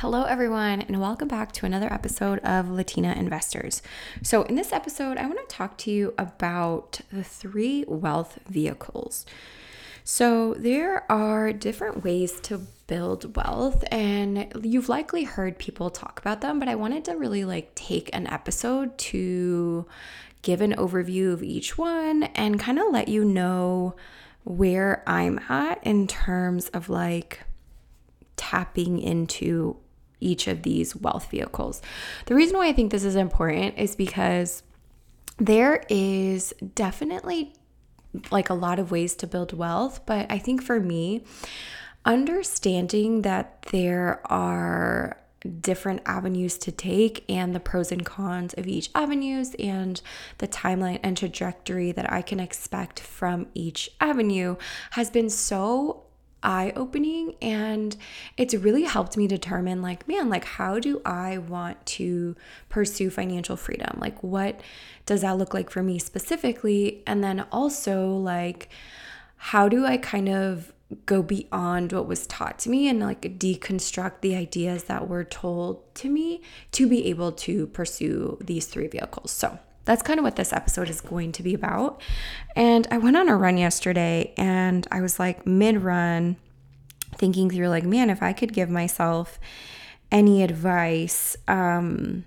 Hello, everyone, and welcome back to another episode of Latina Investors. So, in this episode, I want to talk to you about the three wealth vehicles. So, there are different ways to build wealth, and you've likely heard people talk about them, but I wanted to really like take an episode to give an overview of each one and kind of let you know where I'm at in terms of like tapping into each of these wealth vehicles. The reason why I think this is important is because there is definitely like a lot of ways to build wealth, but I think for me, understanding that there are different avenues to take and the pros and cons of each avenues and the timeline and trajectory that I can expect from each avenue has been so eye opening and it's really helped me determine like man like how do I want to pursue financial freedom? Like what does that look like for me specifically? And then also like how do I kind of go beyond what was taught to me and like deconstruct the ideas that were told to me to be able to pursue these three vehicles? So that's kind of what this episode is going to be about. And I went on a run yesterday and I was like mid run thinking through like man if I could give myself any advice um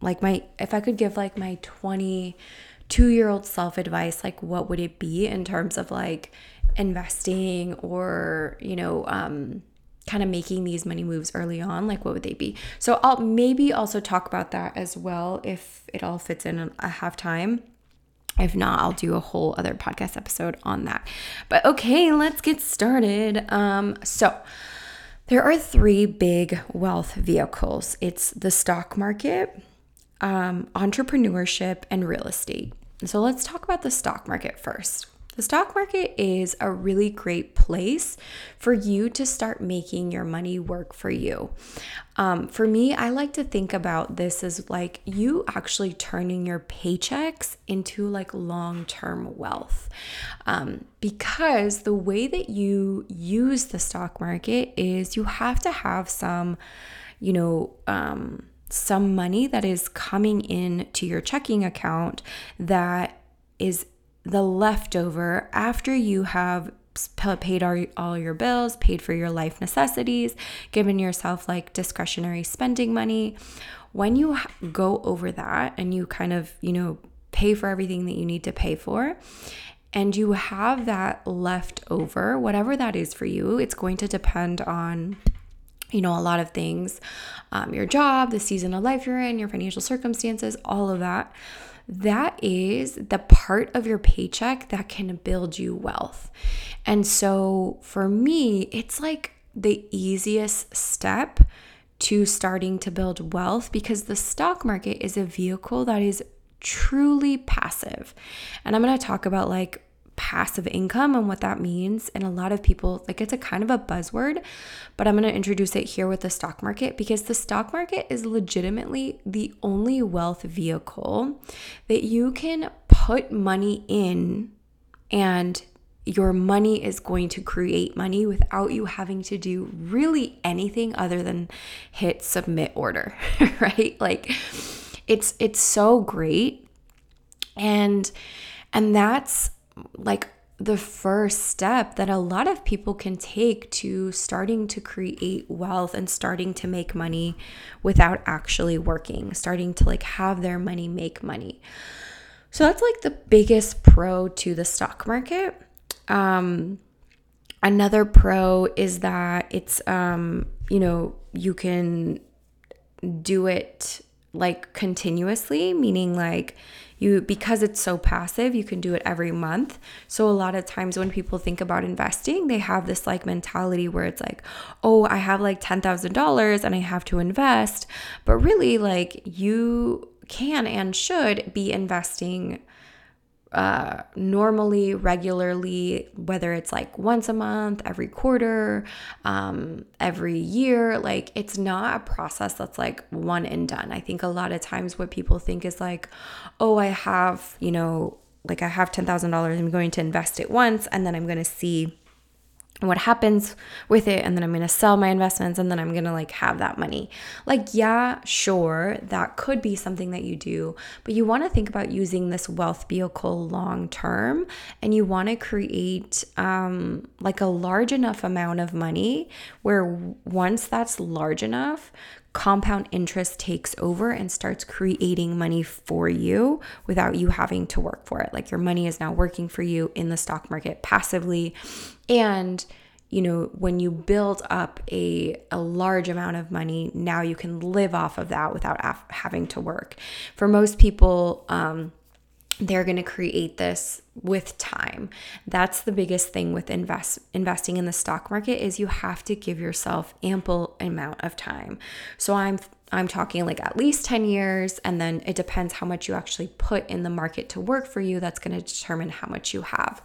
like my if I could give like my 22 year old self advice like what would it be in terms of like investing or you know um kind of making these money moves early on like what would they be? So i'll maybe also talk about that as well if it all fits in a half time. If not i'll do a whole other podcast episode on that. But okay let's get started. Um so there are three big wealth vehicles. It's the stock market um, entrepreneurship and real estate. So let's talk about the stock market first the stock market is a really great place for you to start making your money work for you. Um, for me, I like to think about this as like you actually turning your paychecks into like long term wealth. Um, because the way that you use the stock market is you have to have some, you know, um, some money that is coming in to your checking account that is the leftover after you have paid all your bills, paid for your life necessities, given yourself like discretionary spending money. When you go over that and you kind of, you know, pay for everything that you need to pay for, and you have that left over, whatever that is for you, it's going to depend on you know, a lot of things um, your job, the season of life you're in, your financial circumstances, all of that that is the part of your paycheck that can build you wealth. And so for me, it's like the easiest step to starting to build wealth because the stock market is a vehicle that is truly passive. And I'm going to talk about like passive income and what that means. And a lot of people, like it's a kind of a buzzword, but I'm going to introduce it here with the stock market because the stock market is legitimately the only wealth vehicle that you can put money in and your money is going to create money without you having to do really anything other than hit submit order, right? Like it's it's so great. And and that's like the first step that a lot of people can take to starting to create wealth and starting to make money without actually working, starting to like have their money make money. So that's like the biggest pro to the stock market. Um, another pro is that it's, um, you know, you can do it like continuously, meaning like you because it's so passive you can do it every month. So a lot of times when people think about investing they have this like mentality where it's like oh i have like $10000 and i have to invest. But really like you can and should be investing uh, normally, regularly, whether it's like once a month, every quarter, um, every year. Like, it's not a process that's like one and done. I think a lot of times what people think is like, oh, I have, you know, like I have $10,000, I'm going to invest it once and then I'm going to see what happens with it and then i'm going to sell my investments and then i'm going to like have that money. Like yeah sure that could be something that you do but you want to think about using this wealth vehicle long term and you want to create um, like a large enough amount of money where once that's large enough compound interest takes over and starts creating money for you without you having to work for it. Like your money is now working for you in the stock market passively. And you know, when you build up a, a large amount of money, now you can live off of that without af- having to work. For most people, um, they're going to create this with time. That's the biggest thing with invest investing in the stock market is you have to give yourself ample amount of time. So i'm i'm talking like at least 10 years and then it depends how much you actually put in the market to work for you that's going to determine how much you have.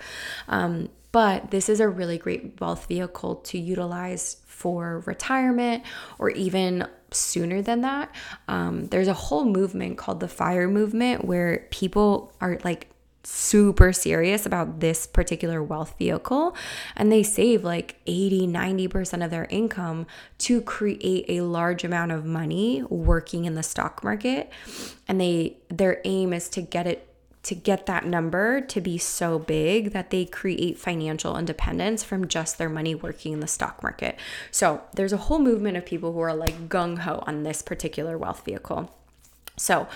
Um, but this is a really great wealth vehicle to utilize for retirement or even sooner than that. Um, there's a whole movement called the FIRE movement where people are like super serious about this particular wealth vehicle and they save like 80 90% of their income to create a large amount of money working in the stock market and they their aim is to get it to get that number to be so big that they create financial independence from just their money working in the stock market. So there's a whole movement of people who are like gung ho on this particular wealth vehicle. So,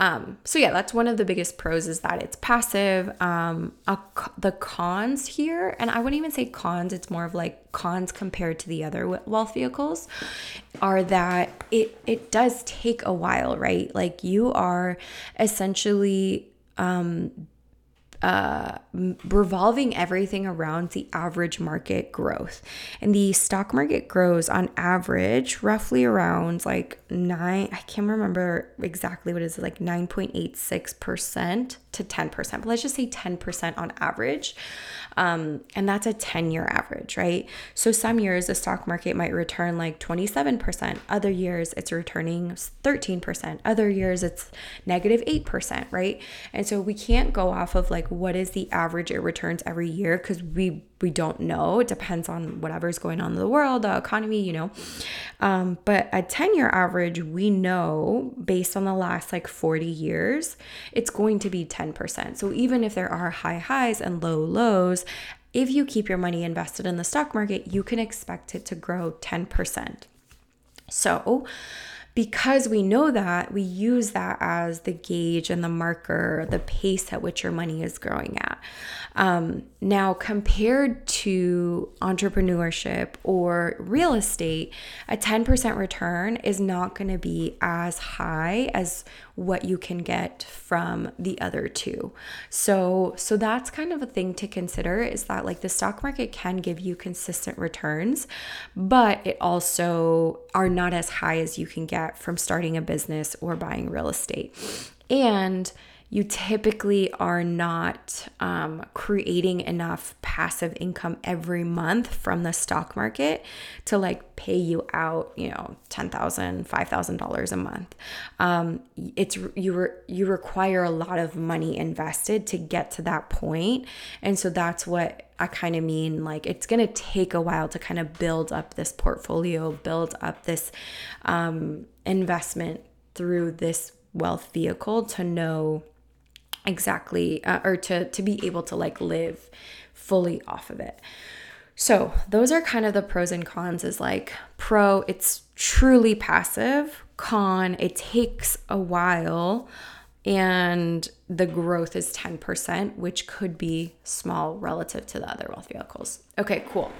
um, so yeah, that's one of the biggest pros is that it's passive. Um, a, the cons here, and I wouldn't even say cons; it's more of like cons compared to the other wealth vehicles, are that it it does take a while, right? Like you are essentially um, uh, revolving everything around the average market growth. And the stock market grows on average roughly around like nine, I can't remember exactly what it is, like 9.86% to 10%, but let's just say 10% on average. Um, and that's a 10 year average, right? So some years the stock market might return like 27%, other years it's returning 13%, other years it's negative 8%, right? And so we can't go off of like what is the average it returns every year because we we don't know. It depends on whatever's going on in the world, the economy, you know. Um, but a 10 year average, we know based on the last like 40 years, it's going to be 10%. So even if there are high highs and low lows, if you keep your money invested in the stock market, you can expect it to grow 10%. So, because we know that, we use that as the gauge and the marker, the pace at which your money is growing at. Um, now, compared to entrepreneurship or real estate, a 10% return is not going to be as high as what you can get from the other two. So, so that's kind of a thing to consider is that like the stock market can give you consistent returns, but it also are not as high as you can get from starting a business or buying real estate. And you typically are not um, creating enough passive income every month from the stock market to like pay you out, you know, $10,000, $5,000 a month. Um, it's you re, you require a lot of money invested to get to that point. And so that's what I kind of mean like it's going to take a while to kind of build up this portfolio, build up this um, investment through this wealth vehicle to know exactly uh, or to to be able to like live fully off of it. So, those are kind of the pros and cons is like pro it's truly passive, con it takes a while and the growth is 10%, which could be small relative to the other wealth vehicles. Okay, cool.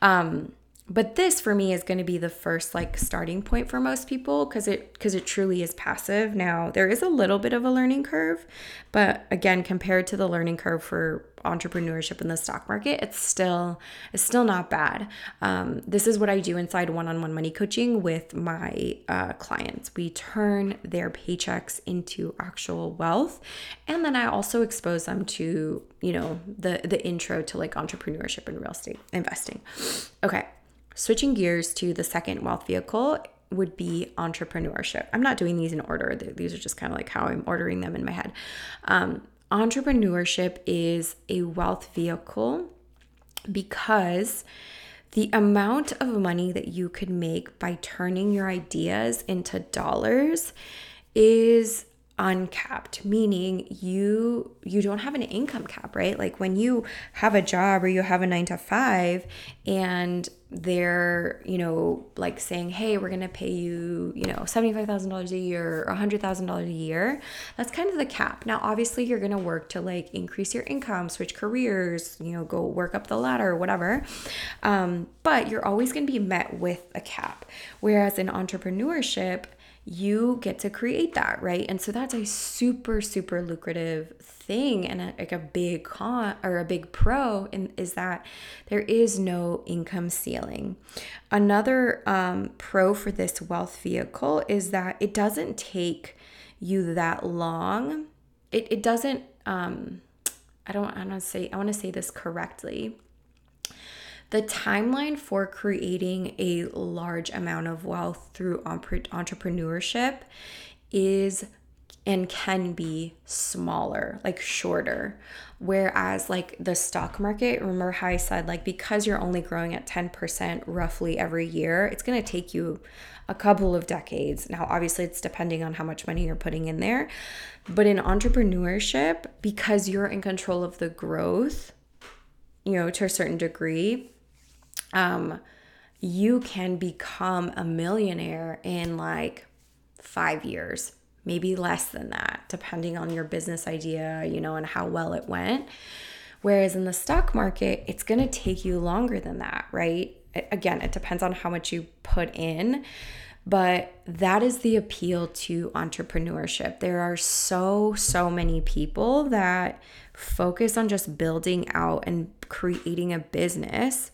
Um, but this for me is going to be the first like starting point for most people because it because it truly is passive. Now there is a little bit of a learning curve but again compared to the learning curve for entrepreneurship in the stock market it's still it's still not bad. Um, this is what i do inside one-on-one money coaching with my uh, clients. We turn their paychecks into actual wealth and then i also expose them to you know the the intro to like entrepreneurship and real estate investing. Okay Switching gears to the second wealth vehicle would be entrepreneurship. I'm not doing these in order, these are just kind of like how I'm ordering them in my head. Um, entrepreneurship is a wealth vehicle because the amount of money that you could make by turning your ideas into dollars is uncapped meaning you you don't have an income cap right? Like when you have a job or you have a 9 to 5 and they're you know like saying hey we're going to pay you you know $75,000 a year or $100,000 a year that's kind of the cap. Now obviously you're going to work to like increase your income switch careers you know go work up the ladder whatever um, but you're always going to be met with a cap. Whereas in entrepreneurship you get to create that, right? And so that's a super, super lucrative thing and a, like a big con or a big pro in, is that there is no income ceiling. Another um, pro for this wealth vehicle is that it doesn't take you that long. It, it doesn't, um, I don't, I don't say, I want to say this correctly the timeline for creating a large amount of wealth through entrepreneurship is and can be smaller, like shorter. Whereas, like the stock market, remember how I said, like, because you're only growing at 10% roughly every year, it's gonna take you a couple of decades. Now, obviously, it's depending on how much money you're putting in there. But in entrepreneurship, because you're in control of the growth, you know, to a certain degree, um, you can become a millionaire in like five years, maybe less than that, depending on your business idea, you know, and how well it went. Whereas in the stock market, it's going to take you longer than that, right? Again, it depends on how much you put in, but that is the appeal to entrepreneurship. There are so, so many people that focus on just building out and creating a business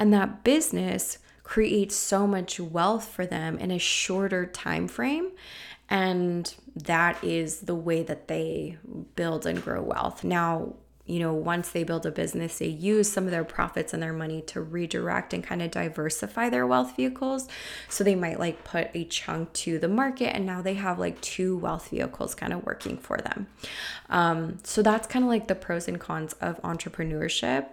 and that business creates so much wealth for them in a shorter time frame and that is the way that they build and grow wealth. Now you know, once they build a business, they use some of their profits and their money to redirect and kind of diversify their wealth vehicles. So they might like put a chunk to the market and now they have like two wealth vehicles kind of working for them. Um, so that's kind of like the pros and cons of entrepreneurship.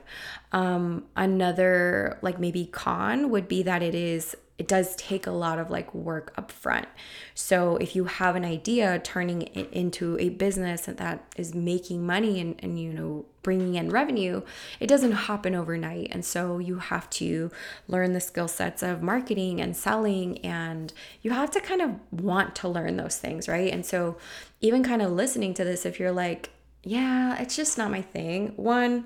Um, another, like maybe con would be that it is it does take a lot of like work up front. So if you have an idea, turning it into a business that is making money and, and you know bringing in revenue, it doesn't happen overnight. And so you have to learn the skill sets of marketing and selling, and you have to kind of want to learn those things, right? And so even kind of listening to this, if you're like, yeah, it's just not my thing. One,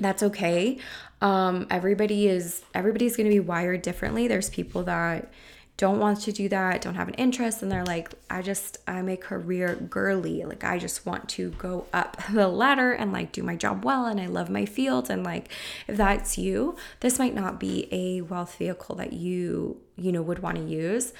that's okay. Um, everybody is everybody's going to be wired differently. There's people that don't want to do that, don't have an interest, and they're like, I just I'm a career girly. Like I just want to go up the ladder and like do my job well, and I love my field. And like if that's you, this might not be a wealth vehicle that you you know would want to use.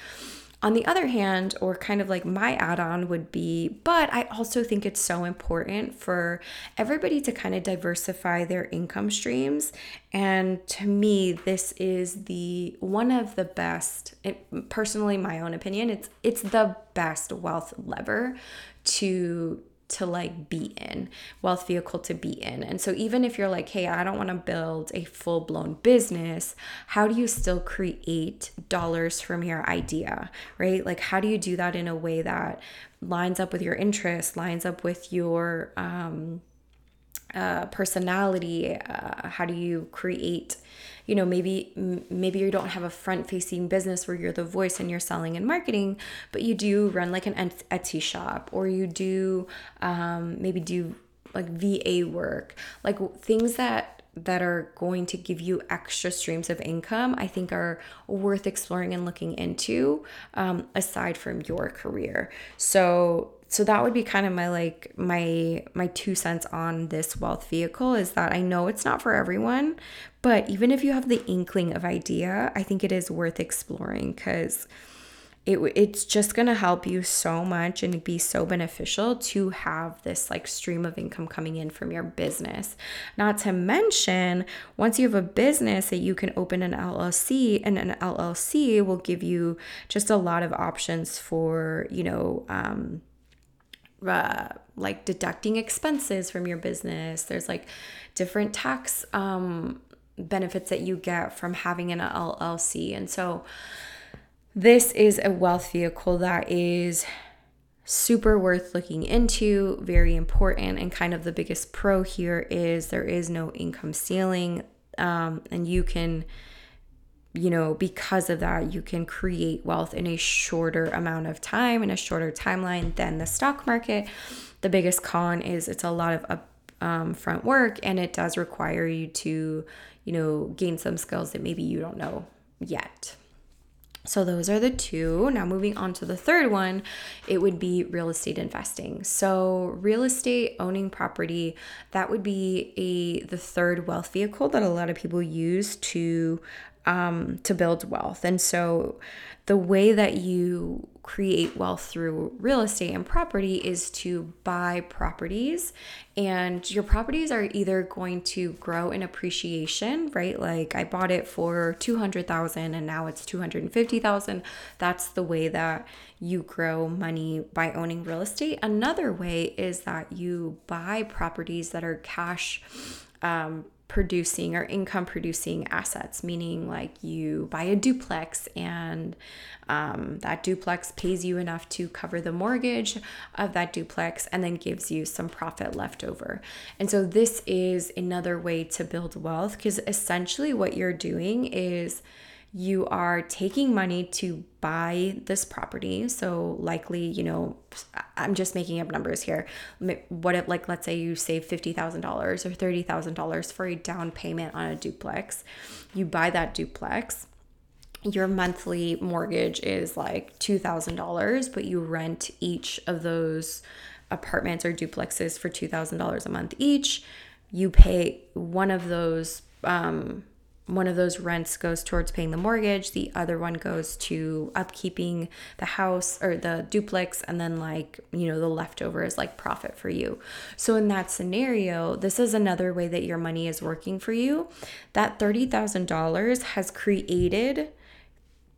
On the other hand, or kind of like my add on would be, but I also think it's so important for everybody to kind of diversify their income streams. And to me, this is the one of the best, it, personally, my own opinion, it's it's the best wealth lever to to like be in, wealth vehicle to be in. And so even if you're like, hey, I don't want to build a full blown business, how do you still create dollars from your idea, right? Like, how do you do that in a way that lines up with your interest, lines up with your um, uh, personality? Uh, how do you create? you know maybe maybe you don't have a front facing business where you're the voice and you're selling and marketing but you do run like an etsy shop or you do um, maybe do like va work like things that that are going to give you extra streams of income i think are worth exploring and looking into um, aside from your career so so that would be kind of my like my my two cents on this wealth vehicle is that I know it's not for everyone, but even if you have the inkling of idea, I think it is worth exploring cuz it it's just going to help you so much and be so beneficial to have this like stream of income coming in from your business. Not to mention, once you have a business that you can open an LLC and an LLC will give you just a lot of options for, you know, um uh, like deducting expenses from your business. There's like different tax um, benefits that you get from having an LLC. And so this is a wealth vehicle that is super worth looking into, very important. And kind of the biggest pro here is there is no income ceiling, um, and you can you know, because of that, you can create wealth in a shorter amount of time, in a shorter timeline than the stock market. The biggest con is it's a lot of up, um, work and it does require you to, you know, gain some skills that maybe you don't know yet. So those are the two. Now moving on to the third one, it would be real estate investing. So real estate owning property, that would be a the third wealth vehicle that a lot of people use to um, to build wealth. And so the way that you create wealth through real estate and property is to buy properties. And your properties are either going to grow in appreciation right? Like i bought it for 200,000 and now it's 250,000 that's the way that you grow money by owning real estate. Another way is that you buy properties that are cash um, producing or income producing assets, meaning like you buy a duplex and um, that duplex pays you enough to cover the mortgage of that duplex and then gives you some profit left over. And so, this is another way to build wealth because essentially what you're doing is you are taking money to buy this property. So likely you know i'm just making up numbers here. What if like let's say you save $50000 or $30000 for a down payment on a duplex. You buy that duplex. Your monthly mortgage is like $2000 but you rent each of those apartments or duplexes for $2000 a month each. You pay one of those um, one of those rents goes towards paying the mortgage, the other one goes to upkeeping the house or the duplex, and then, like, you know, the leftover is like profit for you. So, in that scenario, this is another way that your money is working for you. That $30,000 has created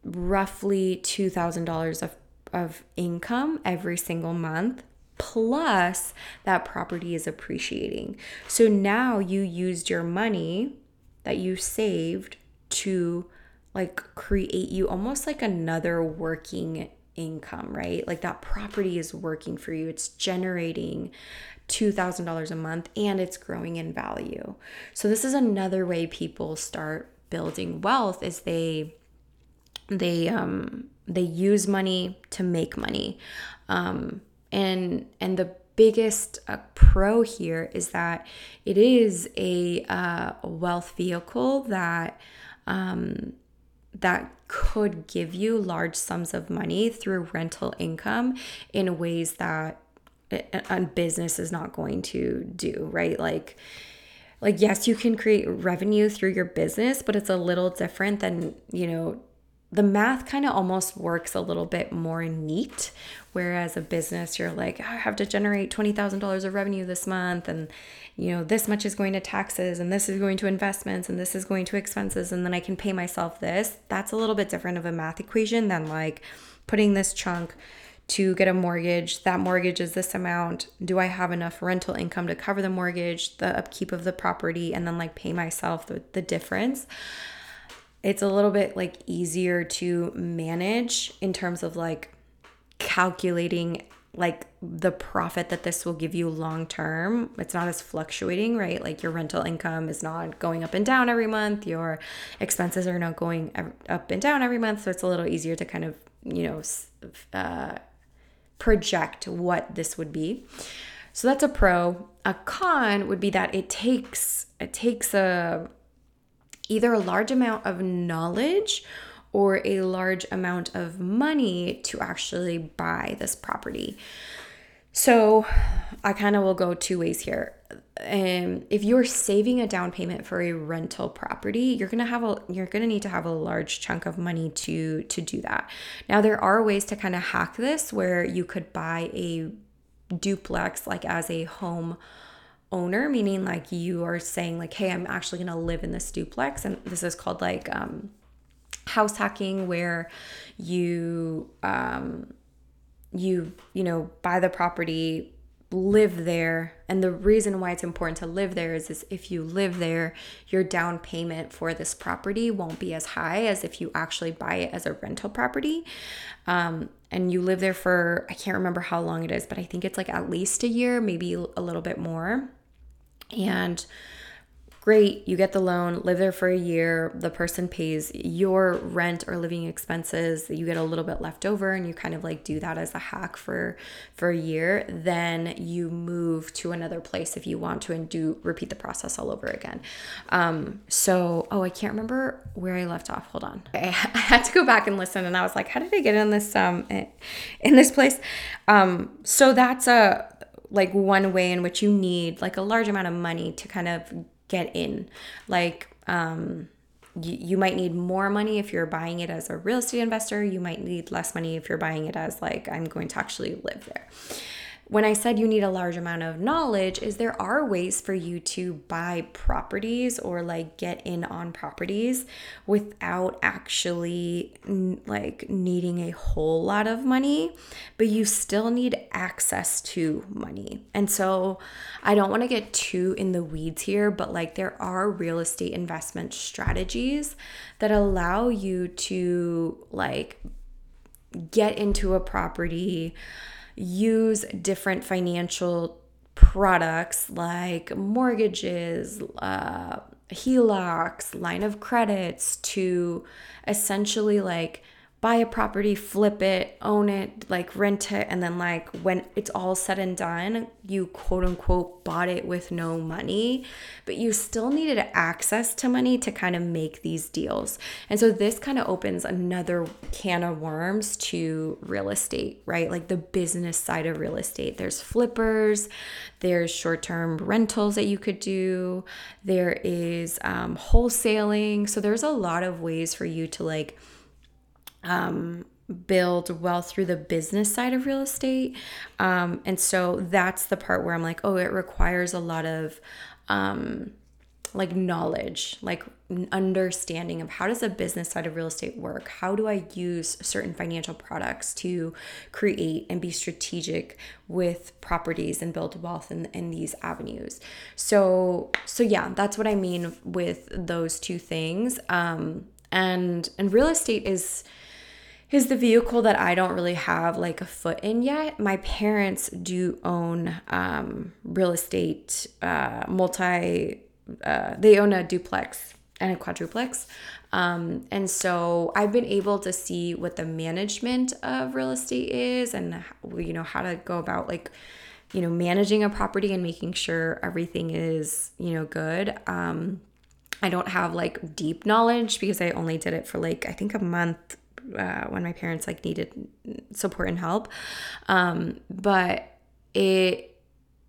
roughly $2,000 of, of income every single month plus that property is appreciating. So now you used your money that you saved to like create you almost like another working income, right? Like that property is working for you. It's generating $2,000 a month and it's growing in value. So this is another way people start building wealth is they they um they use money to make money. Um and and the biggest uh, pro here is that it is a uh, wealth vehicle that um, that could give you large sums of money through rental income in ways that a business is not going to do right? Like like yes you can create revenue through your business but it's a little different than you know the math kind of almost works a little bit more neat. Whereas a business, you're like, oh, I have to generate $20,000 of revenue this month. And, you know, this much is going to taxes and this is going to investments and this is going to expenses. And then I can pay myself this. That's a little bit different of a math equation than like putting this chunk to get a mortgage. That mortgage is this amount. Do I have enough rental income to cover the mortgage, the upkeep of the property, and then like pay myself the, the difference? It's a little bit like easier to manage in terms of like calculating like the profit that this will give you long term. It's not as fluctuating, right? Like your rental income is not going up and down every month. Your expenses are not going up and down every month. So it's a little easier to kind of, you know, uh, project what this would be. So that's a pro. A con would be that it takes it takes a either a large amount of knowledge or a large amount of money to actually buy this property. So I kind of will go two ways here. Um, if you're saving a down payment for a rental property, you're gonna have a you're gonna need to have a large chunk of money to to do that. Now there are ways to kind of hack this where you could buy a duplex like as a home owner, meaning like you are saying like, hey, I'm actually gonna live in this duplex, and this is called like um, house hacking, where you um, you you know buy the property live there and the reason why it's important to live there is, is if you live there your down payment for this property won't be as high as if you actually buy it as a rental property. Um, and you live there for i can't remember how long it is but i think it's like at least a year maybe a little bit more and great, you get the loan, live there for a year, the person pays your rent or living expenses, you get a little bit left over and you kind of like do that as a hack for for a year, then you move to another place if you want to and do repeat the process all over again. Um so, oh, I can't remember where I left off. Hold on. I, I had to go back and listen and I was like, how did I get in this um in this place? Um so that's a like one way in which you need like a large amount of money to kind of get in. Like, um, you, you might need more money if you're buying it as a real estate investor. You might need less money if you're buying it as, like, I'm going to actually live there when I said you need a large amount of knowledge, is there are ways for you to buy properties or like get in on properties without actually like needing a whole lot of money, but you still need access to money. And so I don't want to get too in the weeds here, but like there are real estate investment strategies that allow you to like get into a property use different financial products like mortgages, uh, HELOCs, line of credits to essentially like buy a property, flip it, own it, like rent it, and then like when it's all said and done, you quote unquote bought it with no money, but you still needed access to money to kind of make these deals. And so this kind of opens another can of worms to real estate, right? Like the business side of real estate. There's flippers, there's short term rentals that you could do, there is um, wholesaling. So there's a lot of ways for you to like um, build wealth through the business side of real estate. Um, and so that's the part where I'm like, oh, it requires a lot of um, like knowledge, like understanding of how does the business side of real estate work? How do I use certain financial products to create and be strategic with properties and build wealth in, in these avenues? So, so yeah, that's what I mean with those two things. Um, and and real estate is is the vehicle that I don't really have like a foot in yet. My parents do own um, real estate, uh, multi, uh, they own a duplex and a quadruplex. Um, and so I've been able to see what the management of real estate is and, you know, how to go about like, you know, managing a property and making sure everything is, you know, good. Um, I don't have like deep knowledge because I only did it for like, I think a month uh, when my parents like needed support and help. Um, but it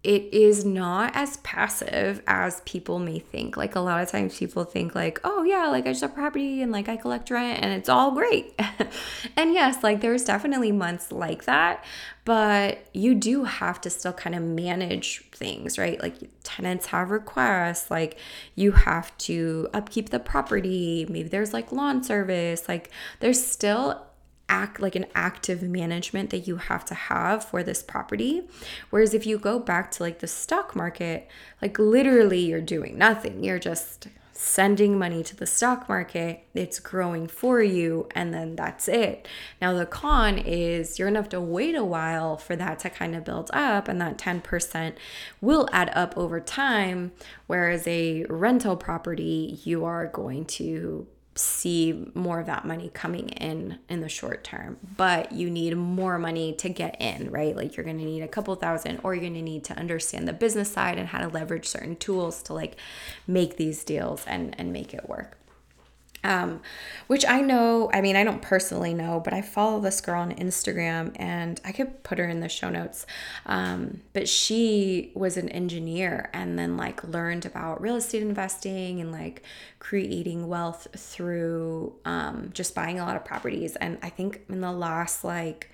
it is not as passive as people may think. Like a lot of times people think like, oh yeah, like I just have property and like I collect rent and it's all great. and yes, like there's definitely months like that, but you do have to still kind of manage things, right? Like tenants have requests, like you have to upkeep the property. Maybe there's like lawn service. Like there's still act like an active management that you have to have for this property. Whereas if you go back to like the stock market, like literally you're doing nothing. You're just sending money to the stock market, it's growing for you, and then that's it. Now, the con is you're gonna have to wait a while for that to kind of build up, and that 10% will add up over time. Whereas a rental property, you are going to see more of that money coming in in the short term but you need more money to get in right? Like you're going to need a couple thousand or you're going to need to understand the business side and how to leverage certain tools to like make these deals and and make it work um, which I know, I mean, I don't personally know, but I follow this girl on Instagram and I could put her in the show notes. Um, but she was an engineer and then like learned about real estate investing and like creating wealth through um, just buying a lot of properties. And I think in the last like,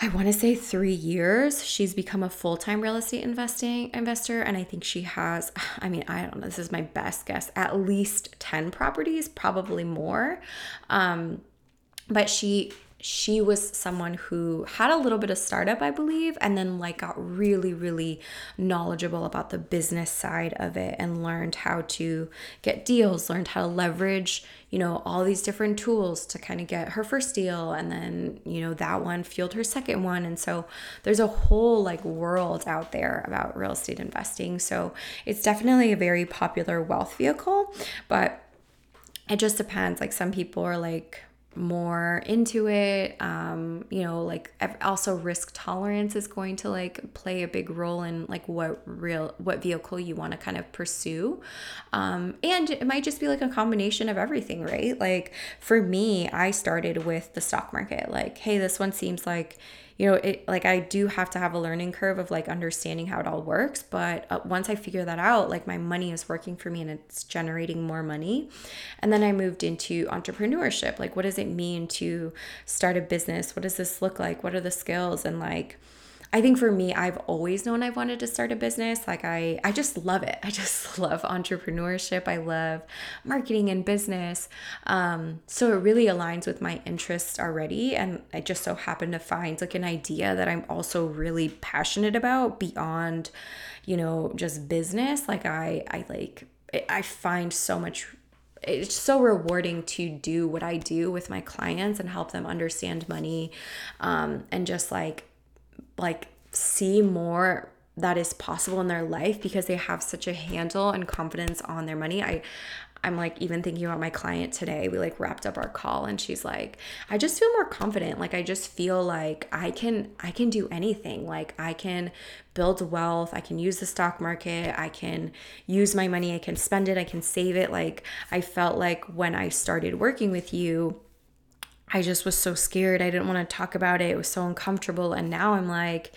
I want to say three years, she's become a full time real estate investing investor. And I think she has, I mean, I don't know, this is my best guess, at least 10 properties, probably more. Um, but she she was someone who had a little bit of startup, I believe, and then like got really, really knowledgeable about the business side of it and learned how to get deals, learned how to leverage, you know, all these different tools to kind of get her first deal. And then, you know, that one fueled her second one. And so there's a whole like world out there about real estate investing. So it's definitely a very popular wealth vehicle, but it just depends. Like some people are like, more into it. Um you know like also risk tolerance is going to like play a big role in like what real what vehicle you want to kind of pursue. Um and it might just be like a combination of everything right? Like for me i started with the stock market. Like hey this one seems like you know, it like I do have to have a learning curve of like understanding how it all works. But uh, once I figure that out, like my money is working for me and it's generating more money. And then I moved into entrepreneurship. Like, what does it mean to start a business? What does this look like? What are the skills? And like, I think for me, I've always known I've wanted to start a business. Like I I just love it. I just love entrepreneurship. I love marketing and business. Um, so it really aligns with my interests already. And I just so happened to find like an idea that I'm also really passionate about beyond, you know, just business. Like I I like I find so much it's so rewarding to do what I do with my clients and help them understand money um, and just like like see more that is possible in their life because they have such a handle and confidence on their money. I I'm like even thinking about my client today. We like wrapped up our call and she's like, "I just feel more confident. Like I just feel like I can I can do anything. Like I can build wealth. I can use the stock market. I can use my money. I can spend it. I can save it. Like I felt like when I started working with you, I just was so scared. I didn't want to talk about it. It was so uncomfortable. And now I'm like,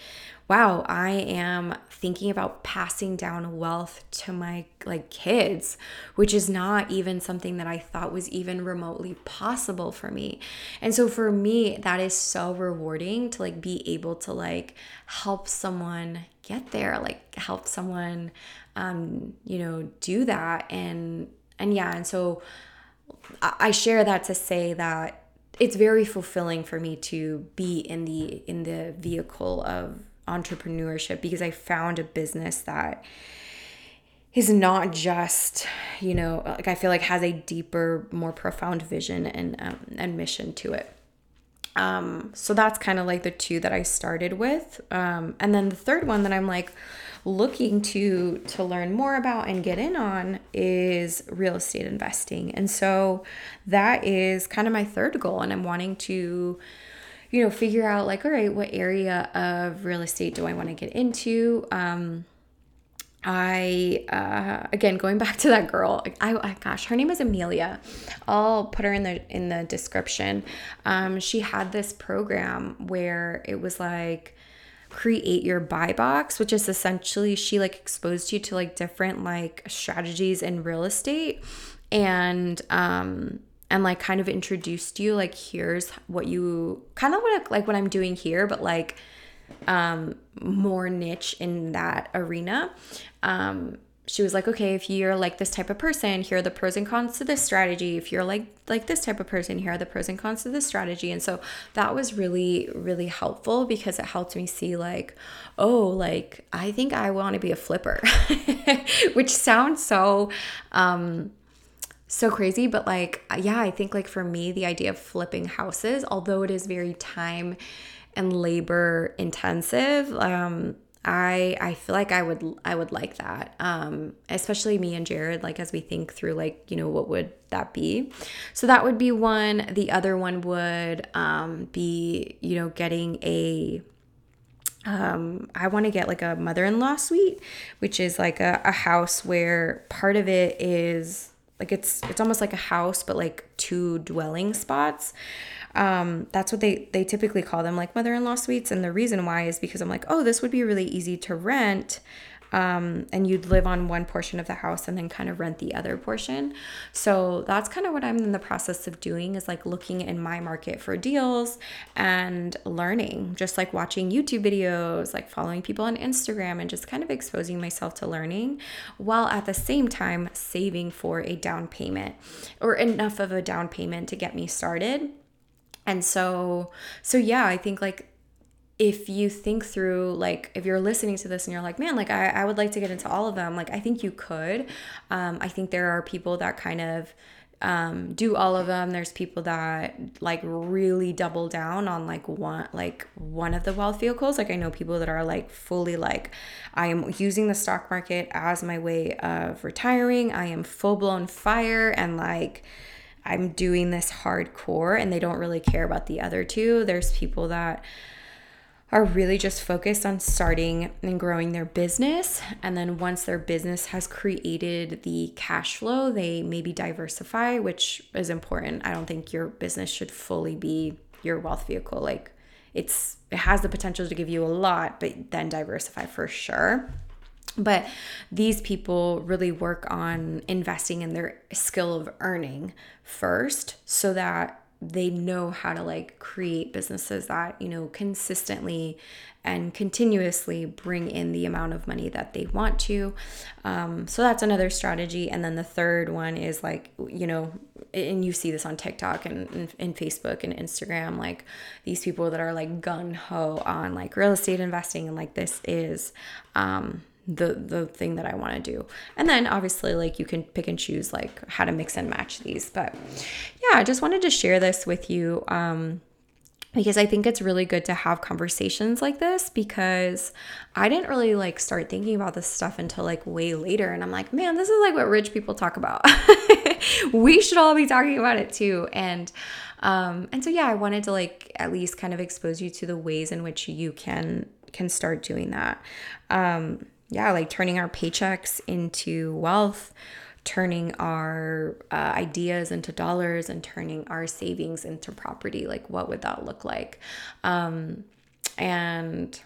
wow, I am thinking about passing down wealth to my like kids, which is not even something that I thought was even remotely possible for me. And so for me, that is so rewarding to like be able to like help someone get there, like help someone um, you know, do that and and yeah, and so I share that to say that it's very fulfilling for me to be in the in the vehicle of entrepreneurship because I found a business that is not just you know like I feel like has a deeper more profound vision and um, and mission to it. Um so that's kind of like the two that I started with. Um and then the third one that I'm like looking to to learn more about and get in on is real estate investing. And so that is kind of my third goal and I'm wanting to you know figure out like all right what area of real estate do I want to get into um I uh, again going back to that girl. I, I, gosh, her name is Amelia. I'll put her in the in the description. Um, she had this program where it was like create your buy box, which is essentially she like exposed you to like different like strategies in real estate and um and like kind of introduced you like here's what you kind of what like what I'm doing here but like um more niche in that arena. Um she was like, okay, if you're like this type of person, here are the pros and cons to this strategy. If you're like like this type of person, here are the pros and cons to this strategy. And so that was really really helpful because it helped me see like, oh, like I think I want to be a flipper, which sounds so um so crazy, but like yeah, I think like for me the idea of flipping houses, although it is very time and labor intensive, um I I feel like I would I would like that. Um especially me and Jared like as we think through like, you know, what would that be? So that would be one. The other one would um be, you know, getting a um I want to get like a mother-in-law suite, which is like a, a house where part of it is like it's it's almost like a house but like two dwelling spots um, that's what they they typically call them, like mother-in-law suites. And the reason why is because I'm like, oh, this would be really easy to rent. Um, and you'd live on one portion of the house and then kind of rent the other portion. So that's kind of what I'm in the process of doing is like looking in my market for deals and learning, just like watching YouTube videos, like following people on Instagram and just kind of exposing myself to learning while at the same time saving for a down payment or enough of a down payment to get me started And so, so yeah, I think like if you think through like if you're listening to this and you're like man like i, I would like to get into all of them like i think you could. Um, i think there are people that kind of um, do all of them. There's people that like really double down on like one like one of the wealth vehicles. Like i know people that are like fully like i am using the stock market as my way of retiring. I am full-blown fire and like i'm doing this hardcore and they don't really care about the other two there's people that are really just focused on starting and growing their business. And then once their business has created the cash flow, they maybe diversify, which is important. I don't think your business should fully be your wealth vehicle. Like it's it has the potential to give you a lot, but then diversify for sure. But these people really work on investing in their skill of earning first so that they know how to like create businesses that you know consistently and continuously bring in the amount of money that they want to. Um, so that's another strategy. And then the third one is like you know and you see this on tiktok and, and facebook and instagram like these people that are like gun-ho on like real estate investing and like this is um, the the thing that I want to do. And then obviously like you can pick and choose like how to mix and match these. But yeah, I just wanted to share this with you um because I think it's really good to have conversations like this because I didn't really like start thinking about this stuff until like way later and I'm like, man, this is like what rich people talk about. we should all be talking about it too. And um and so yeah, I wanted to like at least kind of expose you to the ways in which you can can start doing that. Um yeah, like turning our paychecks into wealth, turning our uh, ideas into dollars, and turning our savings into property. Like, what would that look like? Um, and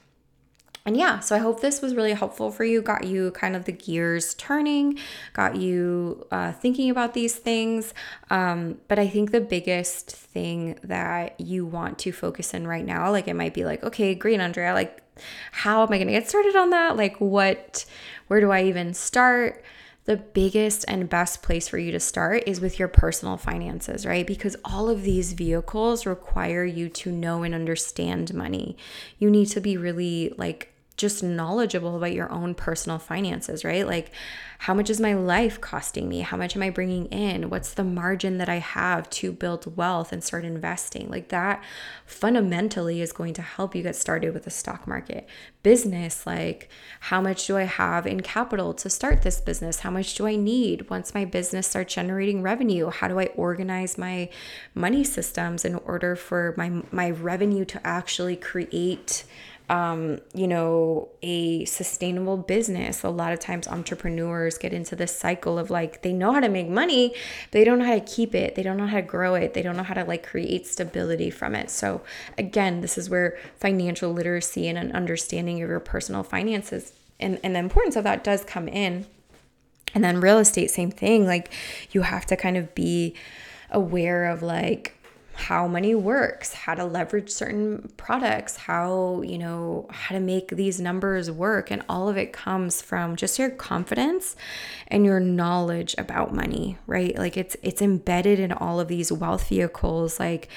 and yeah, so I hope this was really helpful for you, got you kind of the gears turning, got you uh, thinking about these things. Um, but I think the biggest thing that you want to focus in right now, like it might be like, okay, great, Andrea, like how am I going to get started on that? Like, what, where do I even start? The biggest and best place for you to start is with your personal finances, right? Because all of these vehicles require you to know and understand money. You need to be really like just knowledgeable about your own personal finances, right? Like, how much is my life costing me? How much am I bringing in? What's the margin that I have to build wealth and start investing? Like, that fundamentally is going to help you get started with the stock market. Business, like, how much do I have in capital to start this business? How much do I need once my business starts generating revenue? How do I organize my money systems in order for my, my revenue to actually create? Um, you know, a sustainable business. A lot of times entrepreneurs get into this cycle of like they know how to make money, but they don't know how to keep it. They don't know how to grow it. They don't know how to like create stability from it. So again, this is where financial literacy and an understanding of your personal finances and, and the importance of that does come in. And then real estate, same thing. Like you have to kind of be aware of like how money works, how to leverage certain products, how, you know, how to make these numbers work. And all of it comes from just your confidence and your knowledge about money, right? Like it's it's embedded in all of these wealth vehicles, like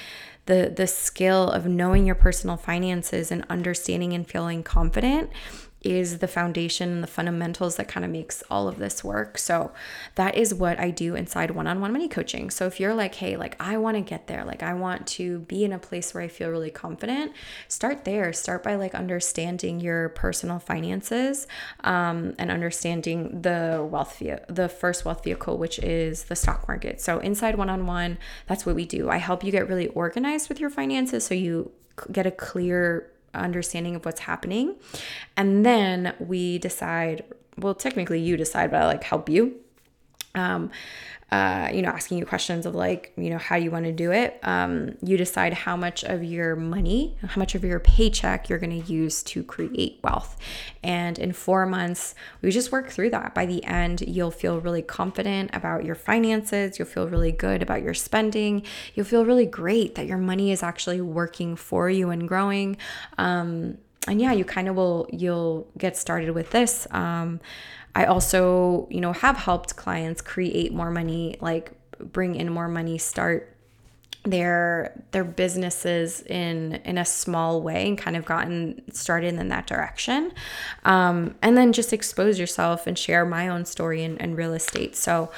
the the skill of knowing your personal finances and understanding and feeling confident is the foundation and the fundamentals that kind of makes all of this work. So that is what I do inside one-on-one money coaching. So if you're like, "Hey, like I want to get there. Like I want to be in a place where I feel really confident." Start there. Start by like understanding your personal finances um, and understanding the wealth via the first wealth vehicle, which is the stock market. So inside one-on-one, that's what we do. I help you get really organized with your finances so you get a clear understanding of what's happening. And then we decide, well, technically you decide, but I like help you. Um, uh, you know, asking you questions of like, you know, how you want to do it. Um, you decide how much of your money, how much of your paycheck you're going to use to create wealth. And in four months, we just work through that. By the end, you'll feel really confident about your finances. You'll feel really good about your spending. You'll feel really great that your money is actually working for you and growing. Um, and yeah, you kind of will, you'll get started with this. Um, I also, you know, have helped clients create more money, like bring in more money, start their their businesses in in a small way and kind of gotten started in that direction. Um, and then just expose yourself and share my own story in, in real estate. So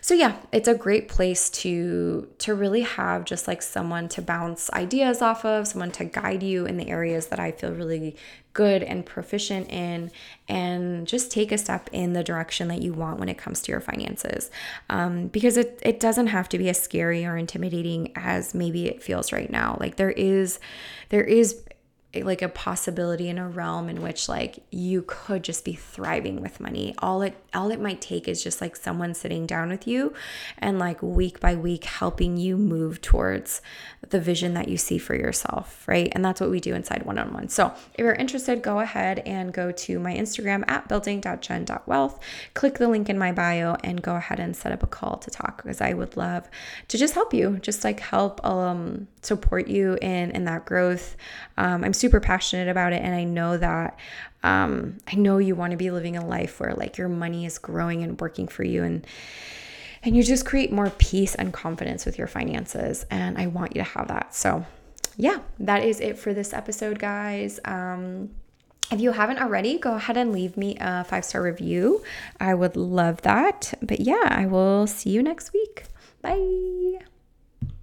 so yeah it's a great place to to really have just like someone to bounce ideas off of someone to guide you in the areas that i feel really good and proficient in and just take a step in the direction that you want when it comes to your finances. Um, because it, it doesn't have to be as scary or intimidating as maybe it feels right now. Like there is there is like a possibility in a realm in which like you could just be thriving with money. All it all it might take is just like someone sitting down with you and like week by week helping you move towards the vision that you see for yourself right? And that's what we do inside one-on-one. So if you're interested go ahead and go to my instagram at building.jen.wealth click the link in my bio and go ahead and set up a call to talk because i would love to just help you just like help um support you in in that growth. Um, i'm super passionate about it and I know that um, I know you want to be living a life where like your money is growing and working for you and and you just create more peace and confidence with your finances and I want you to have that. So, yeah, that is it for this episode, guys. Um if you haven't already, go ahead and leave me a five star review. I would love that. But yeah, I will see you next week. Bye.